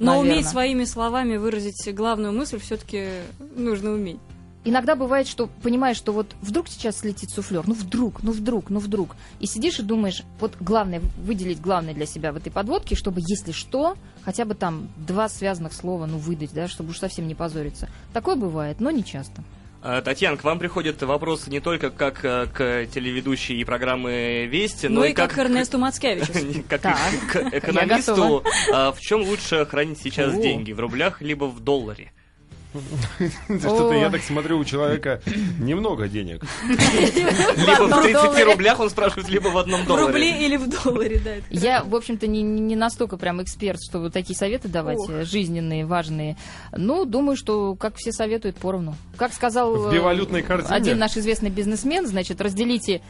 Speaker 3: Но
Speaker 7: наверно.
Speaker 3: уметь своими словами выразить главную мысль все-таки нужно уметь.
Speaker 7: Иногда бывает, что понимаешь, что вот вдруг сейчас слетит суфлер, ну вдруг, ну вдруг, ну вдруг. И сидишь и думаешь, вот главное, выделить главное для себя в этой подводке, чтобы, если что, хотя бы там два связанных слова, ну, выдать, да, чтобы уж совсем не позориться. Такое бывает, но не часто.
Speaker 4: Э, Татьяна, к вам приходят вопросы не только как э, к телеведущей и программы «Вести», но
Speaker 3: Ну
Speaker 4: и
Speaker 3: и как к Эрнесту Мацкевичу. <laughs>
Speaker 4: как <laughs> к экономисту. А В чем лучше хранить сейчас деньги? В рублях либо в долларе?
Speaker 2: Что-то я так смотрю, у человека немного денег.
Speaker 4: Либо в
Speaker 3: одном
Speaker 4: 30
Speaker 3: долларе.
Speaker 4: рублях он спрашивает, либо в одном
Speaker 3: В
Speaker 4: долларе.
Speaker 3: рубле или в долларе, да.
Speaker 7: Я, в общем-то, не, не настолько прям эксперт, чтобы такие советы давать, э, жизненные, важные. Ну, думаю, что, как все советуют, поровну. Как сказал
Speaker 2: В
Speaker 7: э, один наш известный бизнесмен, значит, разделите,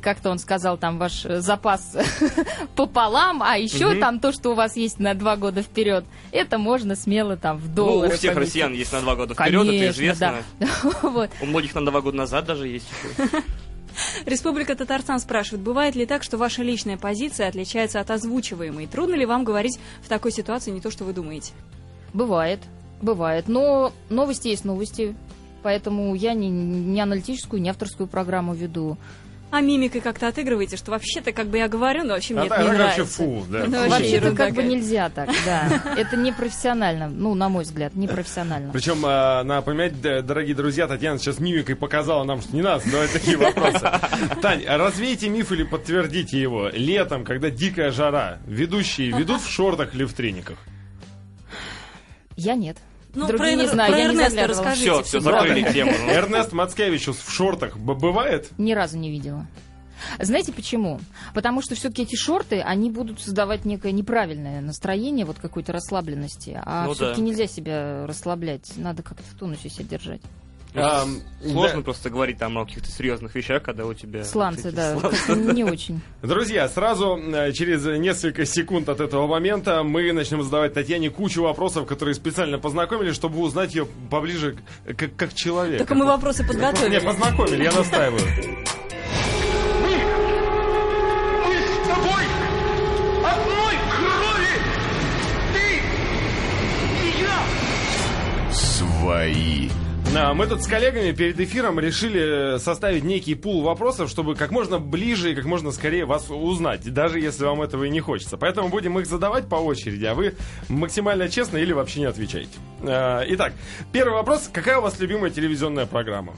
Speaker 7: как-то он сказал, там, ваш э, запас <laughs> пополам, а еще
Speaker 4: Мгм.
Speaker 7: там то, что у вас есть на два года вперед, это можно смело там в
Speaker 4: Ну,
Speaker 7: доллары
Speaker 4: у всех
Speaker 7: поместить.
Speaker 4: россиян есть на два года вперед, это
Speaker 7: Конечно,
Speaker 4: известно.
Speaker 7: да. <laughs> Вот.
Speaker 4: У многих на два года назад даже есть. <laughs>
Speaker 3: Республика Татарстан спрашивает, бывает ли так, что ваша личная позиция отличается от озвучиваемой? Трудно ли вам говорить в такой ситуации не то, что вы думаете?
Speaker 7: Бывает, бывает. Но новости есть новости. Поэтому я не, не аналитическую, не авторскую программу веду.
Speaker 3: А мимикой как-то отыгрываете, что вообще-то как бы я говорю, но вообще мне
Speaker 2: А
Speaker 3: это
Speaker 2: так,
Speaker 3: не нравится.
Speaker 2: фу, да.
Speaker 3: Ну,
Speaker 7: Вообще-то как бы нельзя так, <laughs> да. Это непрофессионально, ну, на мой взгляд, непрофессионально.
Speaker 2: Причем, э, надо понимать, дорогие друзья, Татьяна сейчас мимикой показала нам, что не надо задавать такие вопросы. <laughs> Тань, а развейте миф или подтвердите его. Летом, когда дикая жара, ведущие ведут в шортах или в трениках?
Speaker 7: Я нет.
Speaker 3: Ну,
Speaker 7: Другие
Speaker 3: про,
Speaker 7: не знаю,
Speaker 3: про
Speaker 7: я не
Speaker 3: Эрнеста
Speaker 7: заглядывала.
Speaker 3: расскажите.
Speaker 4: Все, все, закрыли тему. ну.
Speaker 2: Эрнест Мацкевичус в шортах бывает?
Speaker 7: Ни разу не видела. Знаете почему? Потому что все-таки эти шорты, они будут создавать некое неправильное настроение, вот какой-то расслабленности. А
Speaker 4: Ну
Speaker 7: все-таки
Speaker 4: да.
Speaker 7: нельзя себя расслаблять. Надо как-то в тонусе себя держать.
Speaker 4: Сложно
Speaker 2: да.
Speaker 4: просто говорить там о каких-то серьезных вещах, когда у тебя...
Speaker 7: Сланцы,
Speaker 4: эти
Speaker 7: да,
Speaker 4: сланцы. <laughs>
Speaker 7: не очень.
Speaker 2: Друзья, сразу э, через несколько секунд от этого момента мы начнем задавать Татьяне кучу вопросов, которые специально познакомили, чтобы узнать ее поближе как, как человека.
Speaker 3: Только мы вопросы
Speaker 2: Не,
Speaker 3: подготовили.
Speaker 2: познакомили, я настаиваю.
Speaker 6: Мы, мы с тобой одной крови! Ты и я!
Speaker 1: Свои.
Speaker 2: Мы тут с коллегами перед эфиром решили составить некий пул вопросов, чтобы как можно ближе и как можно скорее вас узнать, даже если вам этого и не хочется. Поэтому будем их задавать по очереди, а вы максимально честно или вообще не отвечаете. А, Итак, первый вопрос. Какая у вас любимая телевизионная программа?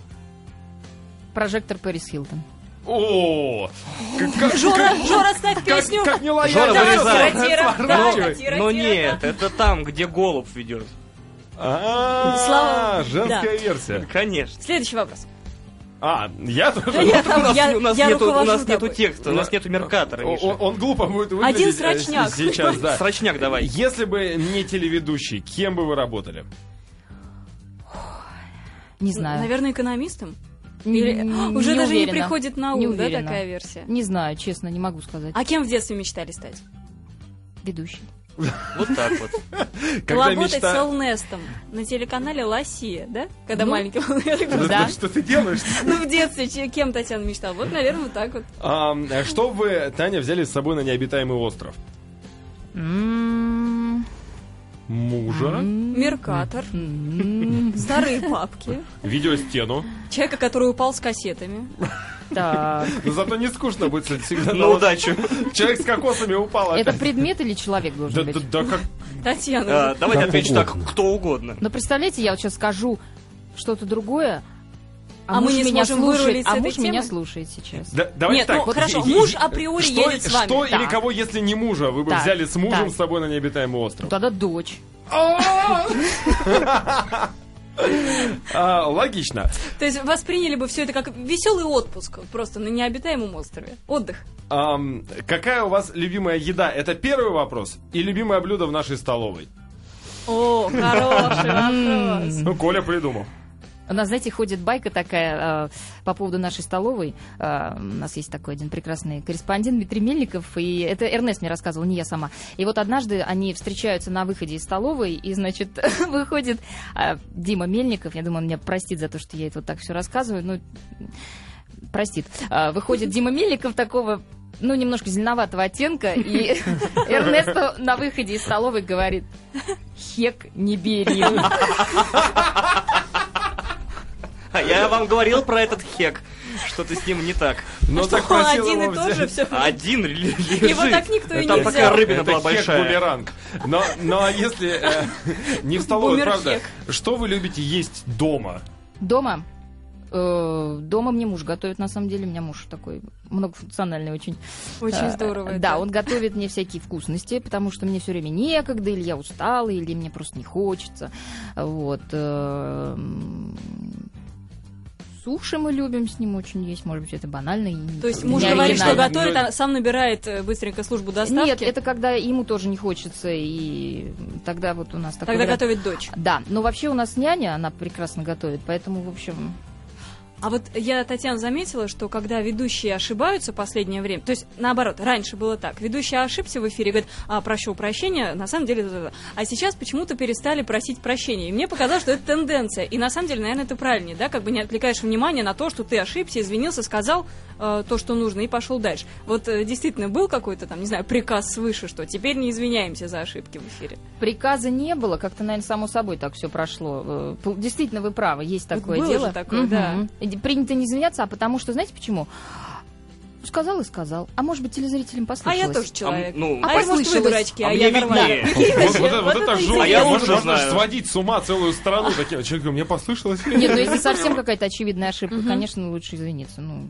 Speaker 7: Прожектор Пэрис Хилтон.
Speaker 2: О, как, как-
Speaker 3: Жора,
Speaker 2: как-
Speaker 3: Жора, ставь
Speaker 2: как-
Speaker 3: песню.
Speaker 2: как
Speaker 4: Жора,
Speaker 2: нелояльно.
Speaker 4: вырезай.
Speaker 3: Тира, тира,
Speaker 2: Ну,
Speaker 3: да,
Speaker 2: ну,
Speaker 4: Но
Speaker 3: тира,
Speaker 4: нет, это там, где голубь ведет.
Speaker 2: А,
Speaker 3: Слава-
Speaker 2: женская
Speaker 3: да.
Speaker 2: версия.
Speaker 4: Конечно.
Speaker 3: Следующий вопрос.
Speaker 2: А, я
Speaker 3: Да
Speaker 2: тоже.
Speaker 3: я <laughs>
Speaker 4: У
Speaker 3: там,
Speaker 4: нас,
Speaker 3: я,
Speaker 4: у нас
Speaker 3: я
Speaker 4: нету, у нас нету текста, у нас нету меркатора, Миша.
Speaker 2: Он, он глупо будет выглядеть
Speaker 3: Один
Speaker 2: э,
Speaker 3: срочняк.
Speaker 2: сейчас, да.
Speaker 4: Срочняк давай.
Speaker 2: Если бы не телеведущий, кем бы вы работали?
Speaker 7: Не знаю.
Speaker 3: Наверное, экономистом?
Speaker 7: Не-
Speaker 3: Или-
Speaker 7: не <gasps>
Speaker 3: Уже даже не
Speaker 7: уверена.
Speaker 3: приходит на
Speaker 7: Не
Speaker 3: ум, да,
Speaker 7: уверена.
Speaker 3: такая версия?
Speaker 7: Не знаю, честно, не могу сказать.
Speaker 3: А кем в детстве мечтали стать?
Speaker 7: Ведущий.
Speaker 4: Вот так вот. <laughs>
Speaker 2: Когда
Speaker 3: Работать
Speaker 2: мечта-
Speaker 3: с Элнестом на телеканале «Лосия», да? Когда
Speaker 7: Ну,
Speaker 3: маленький был. <laughs>
Speaker 2: Да. Что ты делаешь? <laughs>
Speaker 3: Ну, в детстве кем Татьяна мечтала? Вот, наверное, вот так вот.
Speaker 2: А, что вы, Таня, взяли с собой на необитаемый остров?
Speaker 7: М,
Speaker 2: Мужа,
Speaker 3: Меркатор,
Speaker 7: м,
Speaker 3: старые папки,
Speaker 2: видеостену.
Speaker 3: человека, который упал с кассетами.
Speaker 7: Так.
Speaker 2: Но зато не скучно будет всегда.
Speaker 4: На удачу.
Speaker 2: Человек с кокосами упал.
Speaker 7: Это
Speaker 2: опять.
Speaker 7: предмет или человек должен быть?
Speaker 2: да как...
Speaker 3: Татьяна.
Speaker 4: А, Давайте
Speaker 5: Как
Speaker 4: отвечу так, кто угодно.
Speaker 7: Но представляете, я вот сейчас скажу что-то другое, а,
Speaker 3: А мы
Speaker 7: муж
Speaker 3: не
Speaker 7: меня
Speaker 3: сможем
Speaker 7: слушает, а муж меня
Speaker 3: темы?
Speaker 7: слушает сейчас.
Speaker 2: Да, давайте
Speaker 3: Нет,
Speaker 2: так.
Speaker 3: ну,
Speaker 2: вот
Speaker 3: хорошо,
Speaker 2: е-
Speaker 3: муж априори
Speaker 2: что,
Speaker 3: едет с вами.
Speaker 2: Что или
Speaker 7: Так.
Speaker 2: кого, если не мужа, вы бы
Speaker 7: Так,
Speaker 2: взяли с мужем
Speaker 7: так.
Speaker 2: с собой на необитаемый остров?
Speaker 7: Ну, Тогда дочь. <laughs>
Speaker 2: А, логично.
Speaker 3: То есть восприняли бы все это как веселый отпуск просто на необитаемом острове. Отдых.
Speaker 2: Ам, какая у вас любимая еда? Это первый вопрос. И любимое блюдо в нашей столовой?
Speaker 3: О, хороший вопрос.
Speaker 2: Ну, Коля придумал.
Speaker 7: У нас, знаете, ходит байка такая э, по поводу нашей столовой. Э, у нас есть такой один прекрасный корреспондент Дмитрий Мельников, и это Эрнест мне рассказывал, не я сама. И вот однажды они встречаются на выходе из столовой, и, значит, <laughs> выходит э, Дима Мельников, я думаю, он меня простит за то, что я это вот так все рассказываю, ну, простит. Э, выходит Дима Мельников такого ну, немножко зеленоватого оттенка, и <laughs> Эрнесто на выходе из столовой говорит, хек не бери. <laughs>
Speaker 4: А <laughs> я вам говорил про этот хек. Что-то с ним не так.
Speaker 2: Но
Speaker 3: Что,
Speaker 2: так просил
Speaker 3: один
Speaker 2: его
Speaker 3: и тот же все.
Speaker 4: Один <laughs> лежит.
Speaker 3: Его так никто и
Speaker 4: Там
Speaker 3: не
Speaker 4: такая
Speaker 3: взял.
Speaker 4: рыбина
Speaker 2: Это
Speaker 4: была
Speaker 2: хек
Speaker 4: большая.
Speaker 2: бумеранг. Но, но а если э, <laughs> не в столовой, правда, что вы любите есть дома?
Speaker 7: Дома Э, Дома мне муж готовит, на самом деле. У меня муж такой многофункциональный очень.
Speaker 3: Очень
Speaker 7: Э,
Speaker 3: здорово. это.
Speaker 7: Да, он готовит мне всякие вкусности, потому что мне все время некогда, или я устала, или мне просто не хочется. Вот. Суши мы любим с ним очень есть, может быть, это банально. и
Speaker 3: То есть муж говорит, что готовит, а сам набирает э, быстренько службу доставки.
Speaker 7: Нет, это когда ему тоже не хочется, и тогда вот у нас такой
Speaker 3: Тогда
Speaker 7: вариант.
Speaker 3: готовит дочь.
Speaker 7: Да, но вообще у нас няня, она прекрасно готовит, поэтому, в общем,
Speaker 3: А вот я, Татьяна, заметила, что когда ведущие ошибаются в последнее время, то есть наоборот, раньше было так, ведущий ошибся в эфире, говорит, а, прошу прощения, на самом деле, да-да-да». а сейчас почему-то перестали просить прощения. И мне показалось, что это тенденция. И на самом деле, наверное, это правильнее, да, как бы не отвлекаешь внимание на то, что ты ошибся, извинился, сказал э, то, что нужно, и пошел дальше. Вот э, действительно был какой-то там, не знаю, приказ свыше, что теперь не извиняемся за ошибки в эфире.
Speaker 7: приказа не было, как-то, наверное, само собой так все прошло. Э, Действительно, вы правы, есть
Speaker 3: Вот
Speaker 7: такое
Speaker 3: было
Speaker 7: дело.
Speaker 3: же такое, да.
Speaker 7: Принято не извиняться, а потому что, знаете почему? Сказал и сказал. А может быть, телезрителям
Speaker 3: А
Speaker 7: послышалось.
Speaker 3: я тоже человек.
Speaker 4: А, ну,
Speaker 3: а может, вы
Speaker 7: послышалось.
Speaker 3: дурачки, а,
Speaker 4: А
Speaker 3: я нормально.
Speaker 2: Вот, <laughs> вот это- вот это жутко.
Speaker 4: А я
Speaker 2: Можно-
Speaker 4: знаю.
Speaker 2: сводить с ума целую страну. Таким. Человек говорит, мне послышалось.
Speaker 7: Нет, ну если совсем какая-то очевидная ошибка, конечно, лучше извиниться. Ну,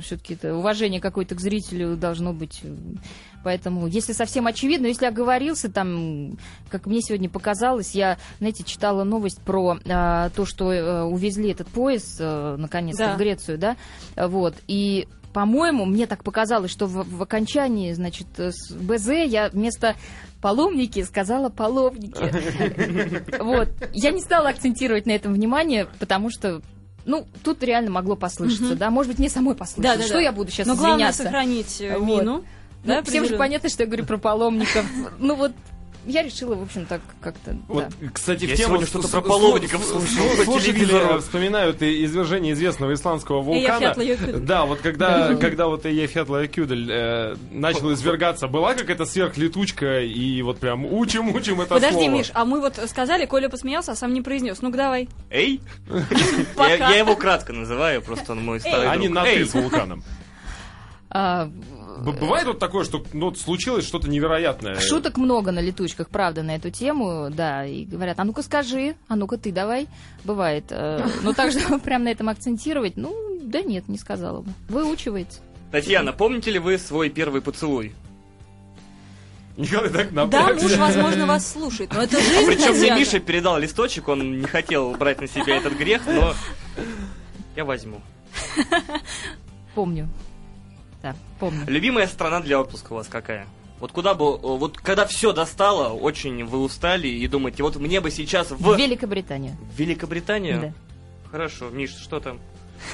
Speaker 7: все-таки это уважение какое-то к зрителю должно быть. Поэтому, если совсем очевидно, если оговорился, там, как мне сегодня показалось, я, знаете, читала новость про а, то, что э, увезли этот поезд, э, наконец-то,
Speaker 3: Да.
Speaker 7: в Грецию, да, вот, и по-моему, мне так показалось, что в, в окончании, значит, с БЗ я вместо паломники сказала половники. <laughs> Вот. Я не стала акцентировать на этом внимание, потому что ну, тут реально могло послышаться, да? Может быть, мне самой послышалось.
Speaker 3: Да, да,
Speaker 7: что
Speaker 3: да.
Speaker 7: я буду сейчас
Speaker 3: Но главное
Speaker 7: извиняться?
Speaker 3: сохранить э,
Speaker 7: Вот.
Speaker 3: мину.
Speaker 7: Ну,
Speaker 3: Да,
Speaker 7: всем же понятно, что я говорю про паломников. Ну, вот я решила, в общем, так как-то,
Speaker 2: Вот,
Speaker 7: да.
Speaker 2: кстати, в
Speaker 4: Я
Speaker 2: тему
Speaker 4: что-то про половников слушал
Speaker 2: Слушатели вспоминают и извержение известного исландского вулкана. Да, вот когда, когда вот Эйяфятла-Якудель э, начал извергаться, была какая-то сверхлетучка, и вот прям учим-учим это
Speaker 3: Подожди,
Speaker 2: слово.
Speaker 3: Миш, а мы вот сказали, Коля посмеялся, а сам не произнес. Ну-ка давай.
Speaker 4: Эй? <laughs> Я, его кратко называю, просто он мой старый
Speaker 2: Они
Speaker 4: друг.
Speaker 2: на! «ты» с вулканом.
Speaker 7: А,
Speaker 2: Б- Бывает вот такое, что ну, вот случилось что-то невероятное.
Speaker 7: Шуток много на летучках, правда, на эту тему, да, и говорят, а ну-ка скажи, а ну-ка ты давай. Бывает. э, Ну, так <laughs> что прям на этом акцентировать, ну, да нет, не сказала бы. Выучивается.
Speaker 4: Татьяна, помните ли вы свой первый поцелуй?
Speaker 2: Николай так
Speaker 3: Да, муж, возможно, вас слушает. Но это
Speaker 4: А
Speaker 3: жизнь,
Speaker 4: причем мне. Миша передал листочек, он не хотел брать на себя этот грех, но я возьму.
Speaker 7: Помню. Да, помню.
Speaker 4: Любимая страна для отпуска у вас какая? Вот куда бы, вот когда все достало, очень вы устали и думаете, вот мне бы сейчас в,
Speaker 7: В Великобританию.
Speaker 4: в Великобританию?
Speaker 7: Да.
Speaker 4: Хорошо, Миш, что там?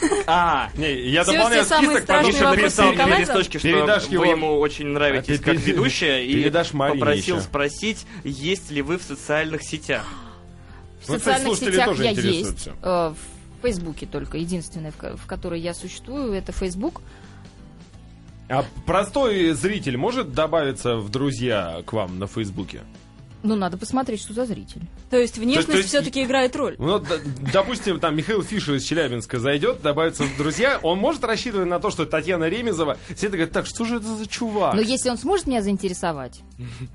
Speaker 4: <laughs> А,
Speaker 2: Не, я
Speaker 3: Все-
Speaker 2: дополняю
Speaker 3: все самые
Speaker 2: список, потому что
Speaker 4: написал мне листочки, что
Speaker 2: Передашь
Speaker 4: вы
Speaker 2: его-
Speaker 4: ему очень нравитесь
Speaker 2: А,
Speaker 4: как
Speaker 2: перед-
Speaker 4: ведущая, и попросил
Speaker 2: еще.
Speaker 4: спросить, есть ли вы в социальных сетях.
Speaker 7: В
Speaker 2: Вот
Speaker 7: социальных сетях
Speaker 2: тоже
Speaker 7: я
Speaker 2: интересуются.
Speaker 7: есть. э, В Фейсбуке только. Единственное, в в которой я существую, это Фейсбук.
Speaker 2: А простой зритель может добавиться в друзья к вам на Фейсбуке?
Speaker 7: Ну, надо посмотреть, что за зритель.
Speaker 3: То есть внешность
Speaker 2: То есть-
Speaker 3: все-таки играет роль.
Speaker 2: Ну, допустим, там Михаил Фишер из Челябинска зайдет, добавится в друзья, он может рассчитывать на то, что Татьяна Ремезова, все это говорят, так, что же это за чувак?
Speaker 7: Но если он сможет меня заинтересовать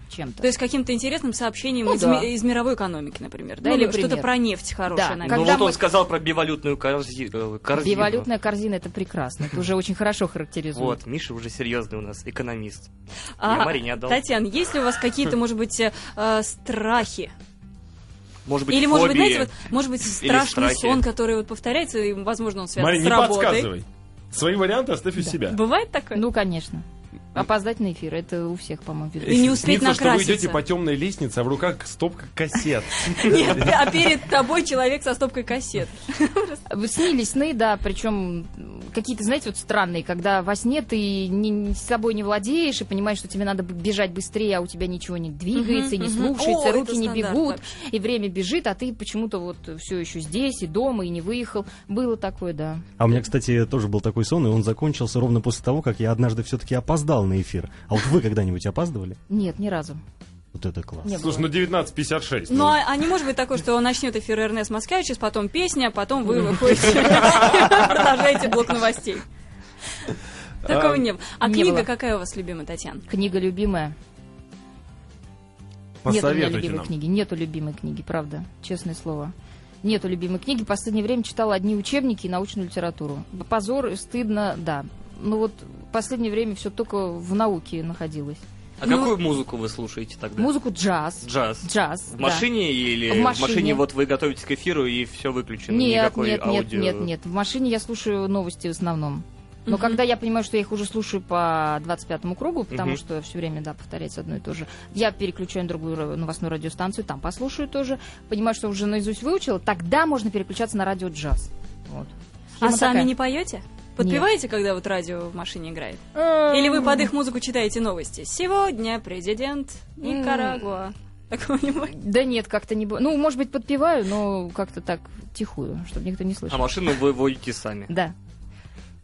Speaker 7: чем-то.
Speaker 3: То есть каким-то интересным сообщением
Speaker 7: Ну
Speaker 3: из,
Speaker 7: да.
Speaker 3: ми- из мировой экономики, например, да?
Speaker 7: Ну,
Speaker 3: Или
Speaker 7: например.
Speaker 3: что-то про нефть хорошее,
Speaker 7: Да.
Speaker 3: наверное.
Speaker 4: Ну
Speaker 7: Когда
Speaker 4: вот он сказал про бивалютную э, корзину.
Speaker 7: Бивалютная корзина это прекрасно. Это уже очень хорошо характеризует.
Speaker 4: Вот, Миша уже серьезный у нас, экономист.
Speaker 3: А,
Speaker 4: Я Марине отдал.
Speaker 3: Татьяна, есть ли у вас какие-то, может быть, э, э, страхи?
Speaker 4: Может быть,
Speaker 3: Или, может быть, знаете, вот, может быть, страшный сон, который вот повторяется, и, возможно, он связан
Speaker 2: Марин,
Speaker 3: с
Speaker 2: не
Speaker 3: работой.
Speaker 2: подсказывай. Свои варианты оставь у себя.
Speaker 3: Бывает такое?
Speaker 7: Ну, конечно. Опоздать на эфир, это у всех, по-моему,
Speaker 3: И
Speaker 7: ведущих.
Speaker 3: не успеть
Speaker 2: Снится, что вы
Speaker 3: накраситься.
Speaker 2: идете по темной лестнице, а в руках стопка кассет.
Speaker 3: Нет, а перед тобой человек со стопкой кассет.
Speaker 7: Снились сны, да, причем какие-то, знаете, вот странные, когда во сне ты ни- ни с собой не владеешь и понимаешь, что тебе надо бежать быстрее, а у тебя ничего не двигается, и не слушается,
Speaker 3: О,
Speaker 7: руки не бегут,
Speaker 3: вообще.
Speaker 7: и время бежит, а ты почему-то вот все еще здесь, и дома, и не выехал. Было такое, да.
Speaker 5: А у меня, кстати, тоже был такой сон, и он закончился ровно после того, как я однажды все-таки опоздал на эфир. А вот вы когда-нибудь опаздывали?
Speaker 7: Нет, ни разу.
Speaker 5: Вот это класс.
Speaker 7: Не
Speaker 2: Слушай,
Speaker 7: было.
Speaker 2: ну 19.56.
Speaker 3: Ну, а, а не может быть такое, что он начнет эфир Эрнест Москвичес, потом песня, потом вы выходите, <laughs> продолжаете блок новостей. Такого
Speaker 2: А,
Speaker 3: не было. А книга какая у вас любимая, Татьяна?
Speaker 7: Книга любимая.
Speaker 2: Посоветуйте
Speaker 7: любимой
Speaker 2: нам.
Speaker 7: книги. Нету любимой книги, правда. Честное слово. Нету любимой книги. В последнее время читала одни учебники и научную литературу. Позор, и стыдно, да. Ну вот в последнее время все только в науке находилось.
Speaker 4: А
Speaker 7: Ну,
Speaker 4: какую музыку вы слушаете тогда?
Speaker 7: Музыку джаз.
Speaker 4: Джаз.
Speaker 7: Джаз.
Speaker 4: В
Speaker 7: да.
Speaker 4: машине или
Speaker 7: В машине.
Speaker 4: вот вы готовитесь к эфиру и все выключено?
Speaker 7: Нет,
Speaker 4: Никакой
Speaker 7: нет, нет,
Speaker 4: аудио...
Speaker 7: нет, нет. В машине я слушаю новости в основном. Но
Speaker 3: Мгм.
Speaker 7: когда я понимаю, что я их уже слушаю по 25-му кругу, потому
Speaker 4: Мгм.
Speaker 7: что все время, да, повторяется одно и то же, я переключаю на другую новостную радиостанцию, там послушаю тоже, понимаю, что уже наизусть выучила, тогда можно переключаться на радио джаз. Вот.
Speaker 3: А
Speaker 7: Схема
Speaker 3: сами
Speaker 7: такая.
Speaker 3: не поете? Подпеваете, когда вот радио в машине играет?
Speaker 7: Эм,
Speaker 3: Или вы под их музыку читаете новости? Сегодня президент Никарагуа.
Speaker 7: Да нет, как-то не... Ну, может быть, подпеваю, но как-то так тихую, чтобы никто не
Speaker 4: А
Speaker 7: слышал.
Speaker 4: машину вы водите сами.
Speaker 7: Да.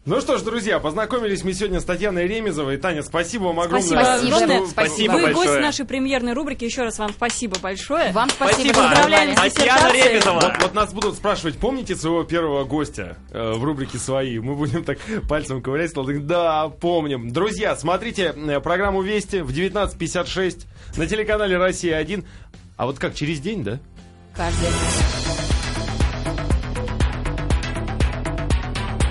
Speaker 2: Ну что ж, друзья, познакомились мы сегодня с Татьяной Ремезовой. Таня, спасибо вам огромное.
Speaker 3: Спасибо
Speaker 7: Спасибо.
Speaker 3: огромное.
Speaker 4: Спасибо
Speaker 3: Вы гость
Speaker 4: большое.
Speaker 3: нашей премьерной рубрики. Еще раз вам спасибо большое.
Speaker 7: Вам спасибо.
Speaker 4: Спасибо.
Speaker 3: Поздравляем с
Speaker 4: Татьяна. Ребезова.
Speaker 2: Вот, вот нас будут спрашивать, помните своего первого гостя э, в рубрике «Свои»? Мы будем так пальцем ковырять, да, помним. Друзья, смотрите э, программу «Вести» в 19.56 на телеканале «Россия-1». А вот как, через день, да?
Speaker 7: Каждый.